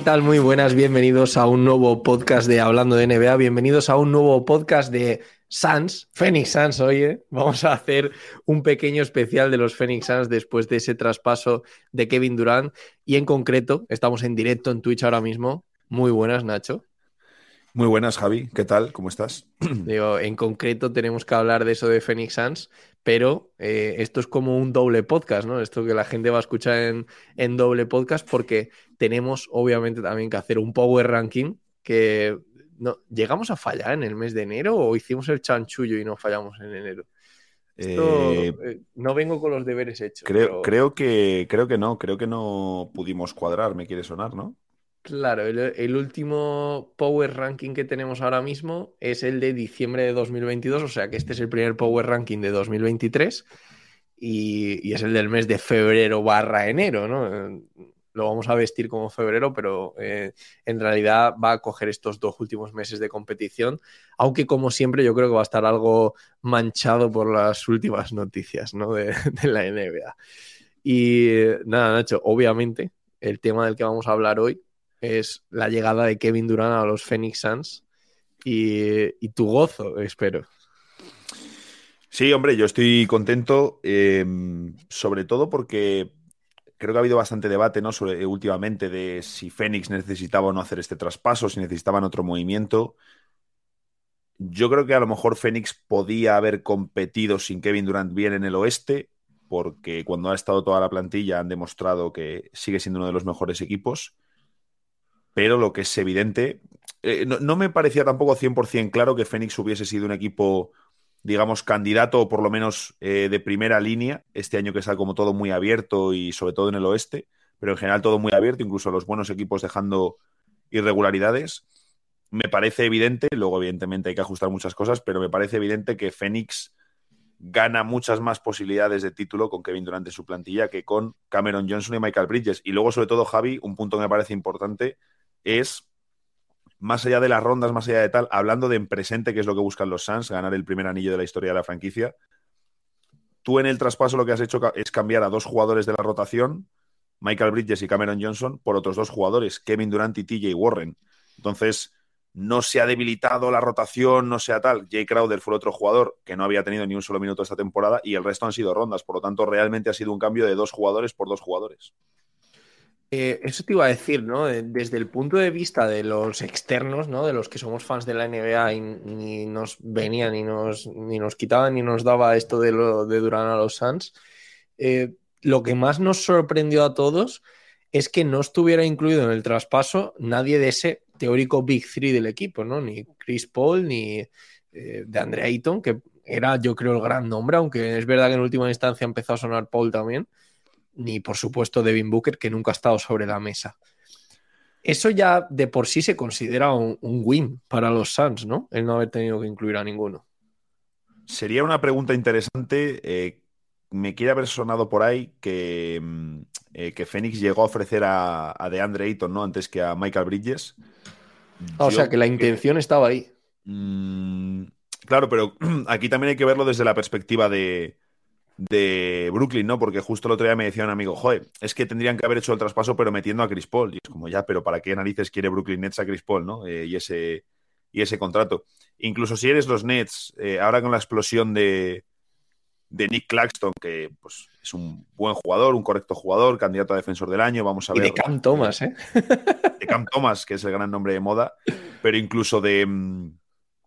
¿Qué tal? Muy buenas, bienvenidos a un nuevo podcast de Hablando de NBA, bienvenidos a un nuevo podcast de Suns, Phoenix Suns, oye, vamos a hacer un pequeño especial de los Phoenix Suns después de ese traspaso de Kevin Durant y en concreto, estamos en directo en Twitch ahora mismo. Muy buenas, Nacho. Muy buenas, Javi. ¿Qué tal? ¿Cómo estás? Digo, en concreto tenemos que hablar de eso de Phoenix Suns, pero eh, esto es como un doble podcast, ¿no? Esto que la gente va a escuchar en, en doble podcast porque tenemos obviamente también que hacer un power ranking que no, ¿llegamos a fallar en el mes de enero o hicimos el chanchullo y no fallamos en enero? Esto, Eh, eh, no vengo con los deberes hechos. creo, pero- creo, que, creo que no, creo que no pudimos cuadrar, me quiere sonar, ¿no? Claro, el, último Power Ranking que tenemos ahora mismo es el de diciembre de 2022, o sea que este es el primer Power Ranking de 2023 y, y es el del mes de febrero barra enero, ¿no? Lo vamos a vestir como febrero, pero eh, en realidad va a coger estos dos últimos meses de competición, aunque como siempre yo creo que va a estar algo manchado por las últimas noticias, ¿no? de, de la NBA. Y nada, Nacho, obviamente el tema del que vamos a hablar hoy es la llegada de Kevin Durant a los Phoenix Suns y, tu gozo, espero. Sí, hombre, yo estoy contento, eh, sobre todo porque creo que ha habido bastante debate, ¿no? Sobre, últimamente de si Phoenix necesitaba o no hacer este traspaso, si necesitaban otro movimiento. Yo creo que a lo mejor Phoenix podía haber competido sin Kevin Durant bien en el oeste, porque cuando ha estado toda la plantilla han demostrado que sigue siendo uno de los mejores equipos. Pero lo que es evidente, eh, no, me parecía tampoco 100% claro que Phoenix hubiese sido un equipo, digamos, candidato o por lo menos eh, de primera línea. Este año que está como todo muy abierto y sobre todo en el oeste, pero en general todo muy abierto, incluso los buenos equipos dejando irregularidades. Me parece evidente, luego evidentemente hay que ajustar muchas cosas, pero me parece evidente que Phoenix gana muchas más posibilidades de título con Kevin Durant en su plantilla que con Cameron Johnson y Michael Bridges. Y luego, sobre todo, Javi, un punto que me parece importante es, más allá de las rondas, más allá de tal, hablando de en presente, que es lo que buscan los Suns, ganar el primer anillo de la historia de la franquicia, tú en el traspaso lo que has hecho es cambiar a dos jugadores de la rotación, Michael Bridges y Cameron Johnson, por otros dos jugadores, Kevin Durant y TJ Warren. Entonces, no se ha debilitado la rotación, no sea tal. Jay Crowder fue otro jugador que no había tenido ni un solo minuto esta temporada y el resto han sido rondas. Por lo tanto, realmente ha sido un cambio de dos jugadores por dos jugadores. Eh, eso te iba a decir, ¿no? De- Desde el punto de vista de los externos, ¿no? De los que somos fans de la NBA y ni nos venía, ni nos, ni nos quitaba, ni nos daba esto de, lo, de Durant a los Suns, eh, lo que más nos sorprendió a todos es que no estuviera incluido en el traspaso nadie de ese teórico Big Three del equipo, ¿no? Ni Chris Paul, ni eh, de Andre Ayton, que era yo creo el gran nombre, aunque es verdad que en última instancia empezó a sonar Paul también, ni por supuesto Devin Booker, que nunca ha estado sobre la mesa. Eso ya de por sí se considera un, un win para los Suns, ¿no? El no haber tenido que incluir a ninguno. Sería una pregunta interesante. eh, me quiere haber sonado por ahí que, mm, eh, que Phoenix llegó a ofrecer a, a DeAndre Ayton, ¿no? Antes que a Michael Bridges. Ah, o sea que la intención estaba ahí. Mm, Claro, pero aquí también hay que verlo desde la perspectiva de, de Brooklyn, ¿no? Porque justo el otro día me decía un amigo, joder, es que tendrían que haber hecho el traspaso pero metiendo a Chris Paul. Y es como, ya, pero ¿para qué narices quiere Brooklyn Nets a Chris Paul, ¿no? Eh, y, ese, y ese contrato. Incluso si eres los Nets, eh, ahora con la explosión de, de Nick Claxton, que pues, es un buen jugador, un correcto jugador, candidato a defensor del año, vamos a ver. Y de Cam Thomas, ¿eh? De Cam Thomas, que es el gran nombre de moda, pero incluso de... Mm,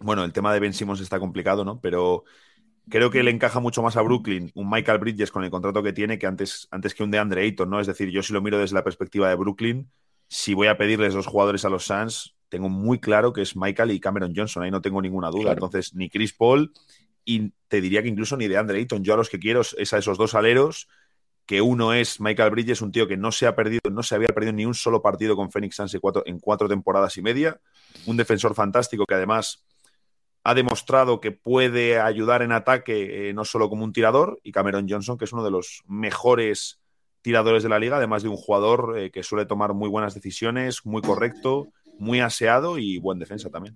bueno, el tema de Ben Simmons está complicado, ¿no? Pero creo que le encaja mucho más a Brooklyn un Michael Bridges con el contrato que tiene que antes, antes que un DeAndre Ayton, ¿no? Es decir, yo si lo miro desde la perspectiva de Brooklyn, si voy a pedirles dos jugadores a los Suns, tengo muy claro que es Michael y Cameron Johnson, ahí no tengo ninguna duda. Entonces, ni Chris Paul y te diría que incluso ni DeAndre Ayton. Yo a los que quiero es a esos dos aleros, que uno es Michael Bridges, un tío que no se ha perdido, no se había perdido ni un solo partido con Phoenix Suns en cuatro temporadas y media, un defensor fantástico que además ha demostrado que puede ayudar en ataque eh, no solo como un tirador, y Cameron Johnson, que es uno de los mejores tiradores de la liga, además de un jugador eh, que suele tomar muy buenas decisiones, muy correcto, muy aseado y buen defensa también.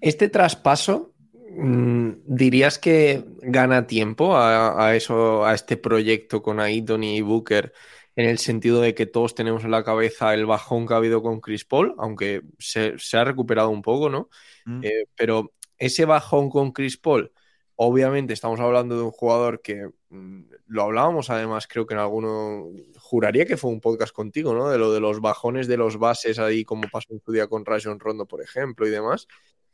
Este traspaso, mm, ¿dirías que gana tiempo a, eso, a este proyecto con Aiton y Booker? en el sentido de que todos tenemos en la cabeza el bajón que ha habido con Chris Paul, aunque se, ha recuperado un poco, ¿no? Mm. Eh, pero ese bajón con Chris Paul, obviamente estamos hablando de un jugador que mm, lo hablábamos además, creo que en alguno, juraría que fue un podcast contigo, ¿no? De lo de los bajones de los bases ahí, como pasó en su día con Rajon Rondo, por ejemplo, y demás,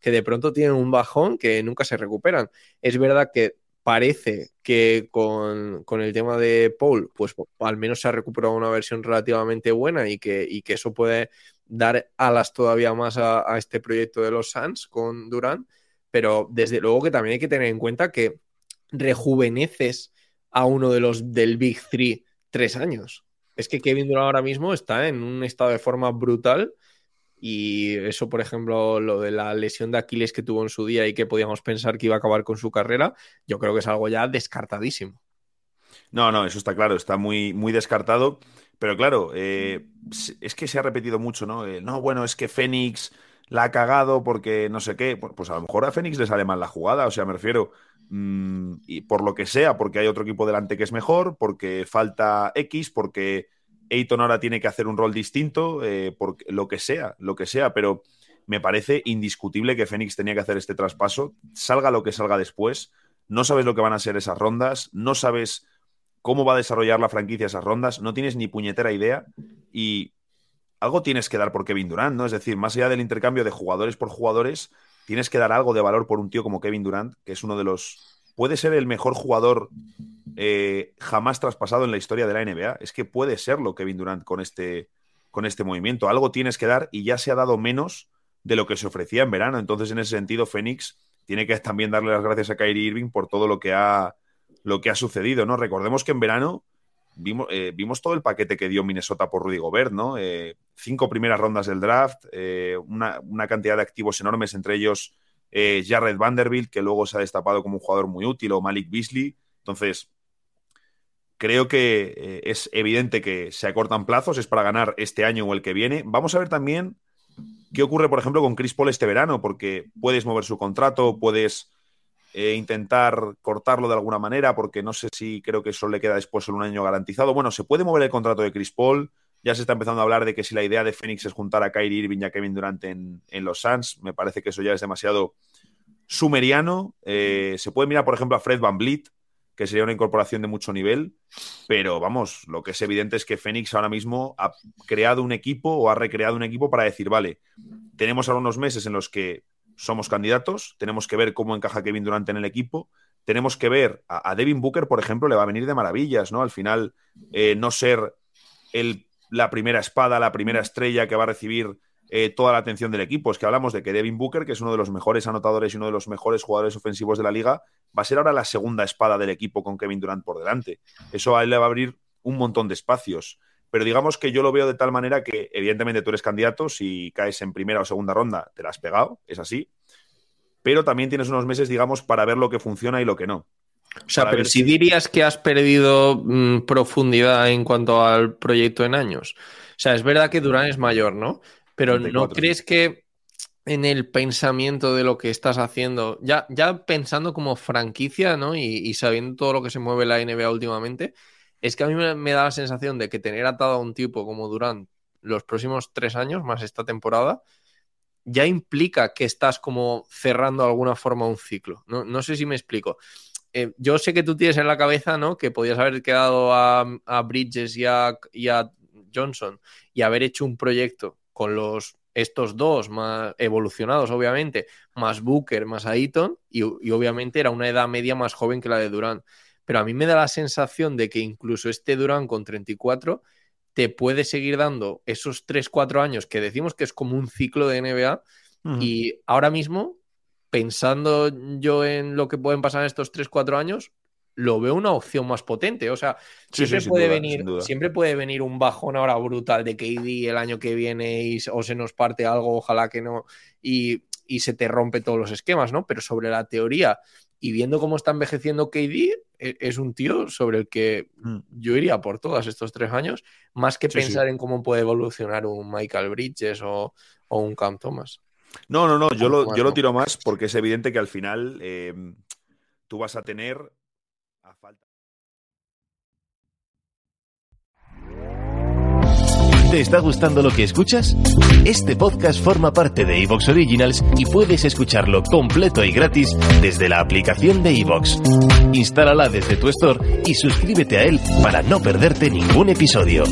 que de pronto tienen un bajón que nunca se recuperan. Es verdad que parece que con, el tema de Paul, pues al menos se ha recuperado una versión relativamente buena y que, y que eso puede dar alas todavía más a, a este proyecto de los Suns con Durant pero desde luego que también hay que tener en cuenta que rejuveneces a uno de los del Big Three tres años. Es que Kevin Durant ahora mismo está en un estado de forma brutal y eso, por ejemplo, lo de la lesión de Aquiles que tuvo en su día y que podíamos pensar que iba a acabar con su carrera, yo creo que es algo ya descartadísimo. No, no, eso está claro, está muy, muy descartado. Pero claro, eh, es que se ha repetido mucho, ¿no? Eh, no, bueno, es que Fénix la ha cagado porque no sé qué, pues a lo mejor a Fénix le sale mal la jugada, o sea, me refiero, mm, y por lo que sea, porque hay otro equipo delante que es mejor, porque falta X, porque Ayton ahora tiene que hacer un rol distinto, eh, lo que sea, lo que sea, pero me parece indiscutible que Fénix tenía que hacer este traspaso, salga lo que salga después, no sabes lo que van a ser esas rondas, no sabes cómo va a desarrollar la franquicia esas rondas, no tienes ni puñetera idea y algo tienes que dar por Kevin Durant, ¿no? Es decir, más allá del intercambio de jugadores por jugadores, tienes que dar algo de valor por un tío como Kevin Durant, que es uno de los. Puede ser el mejor jugador eh, jamás traspasado en la historia de la NBA. Es que puede serlo Kevin Durant con este, con este movimiento. Algo tienes que dar y ya se ha dado menos de lo que se ofrecía en verano. Entonces, en ese sentido, Phoenix tiene que también darle las gracias a Kyrie Irving por todo lo que ha, lo que ha sucedido, ¿no? Recordemos que en verano eh, vimos, todo el paquete que dio Minnesota por Rudy Gobert, ¿no? Eh, cinco primeras rondas del draft, eh, una, cantidad de activos enormes, entre ellos Jared Vanderbilt, que luego se ha destapado como un jugador muy útil, o Malik Beasley. Entonces, creo que es evidente que se acortan plazos, es para ganar este año o el que viene. Vamos a ver también qué ocurre, por ejemplo, con Chris Paul este verano, porque puedes mover su contrato, puedes eh, intentar cortarlo de alguna manera, porque no sé si creo que solo le queda después solo un año garantizado. Bueno, se puede mover el contrato de Chris Paul. Ya se está empezando a hablar de que si la idea de Phoenix es juntar a Kyrie Irving y a Kevin Durant en, los Suns, me parece que eso ya es demasiado sumeriano. Eh, se puede mirar, por ejemplo, a Fred Van Vliet, que sería una incorporación de mucho nivel, pero vamos, lo que es evidente es que Phoenix ahora mismo ha creado un equipo o ha recreado un equipo para decir, vale, tenemos ahora unos meses en los que somos candidatos, tenemos que ver cómo encaja Kevin Durant en el equipo, tenemos que ver a, Devin Booker, por ejemplo, le va a venir de maravillas, ¿no? Al final, eh, no ser el, la primera espada, la primera estrella que va a recibir eh, toda la atención del equipo. Es que hablamos de que Devin Booker, que es uno de los mejores anotadores y uno de los mejores jugadores ofensivos de la liga, va a ser ahora la segunda espada del equipo con Kevin Durant por delante. Eso a él le va a abrir un montón de espacios pero digamos que yo lo veo de tal manera que evidentemente tú eres candidato, si caes en primera o segunda ronda, te la has pegado, es así, pero también tienes unos meses, digamos, para ver lo que funciona y lo que no. O sea, pero si dirías que has perdido mm, profundidad en cuanto al proyecto en años. O sea, es verdad que Durán es mayor, ¿no? Pero ¿no crees que en el pensamiento de lo que estás haciendo, ya, ya pensando como franquicia, ¿no? Y, y sabiendo todo lo que se mueve la NBA últimamente, es que a mí me, me da la sensación de que tener atado a un tipo como Durant los próximos tres años, más esta temporada, ya implica que estás como cerrando de alguna forma un ciclo. No, no sé si me explico. Eh, yo sé que tú tienes en la cabeza, ¿no? Que podías haber quedado a, a Bridges y a, y a Johnson y haber hecho un proyecto con los estos dos más evolucionados, obviamente, más Booker, más Aiton, y, y, obviamente era una edad media más joven que la de Durán. Pero a mí me da la sensación de que incluso este Durán con 34 te puede seguir dando esos 3-4 años que decimos que es como un ciclo de NBA. Uh -huh. Y ahora mismo, pensando yo en lo que pueden pasar en estos 3-4 años, lo veo una opción más potente. O sea, Sí, siempre, sí, puede duda, venir, siempre puede venir un bajón ahora brutal de KD el año que viene y, o se nos parte algo, ojalá que no, y, y se te rompe todos los esquemas, ¿no? Pero sobre la teoría y viendo cómo está envejeciendo KD, e- es un tío sobre el que Mm. yo iría por todas estos tres años, más que Sí, pensar en cómo puede evolucionar un Michael Bridges o, o un Cam Thomas. No, no, no, yo lo, yo lo tiro más porque es evidente que al final eh, tú vas a tener a falta. ¿Te está gustando lo que escuchas? Este podcast forma parte de Evox Originals y puedes escucharlo completo y gratis desde la aplicación de Evox. Instálala desde tu store y suscríbete a él para no perderte ningún episodio.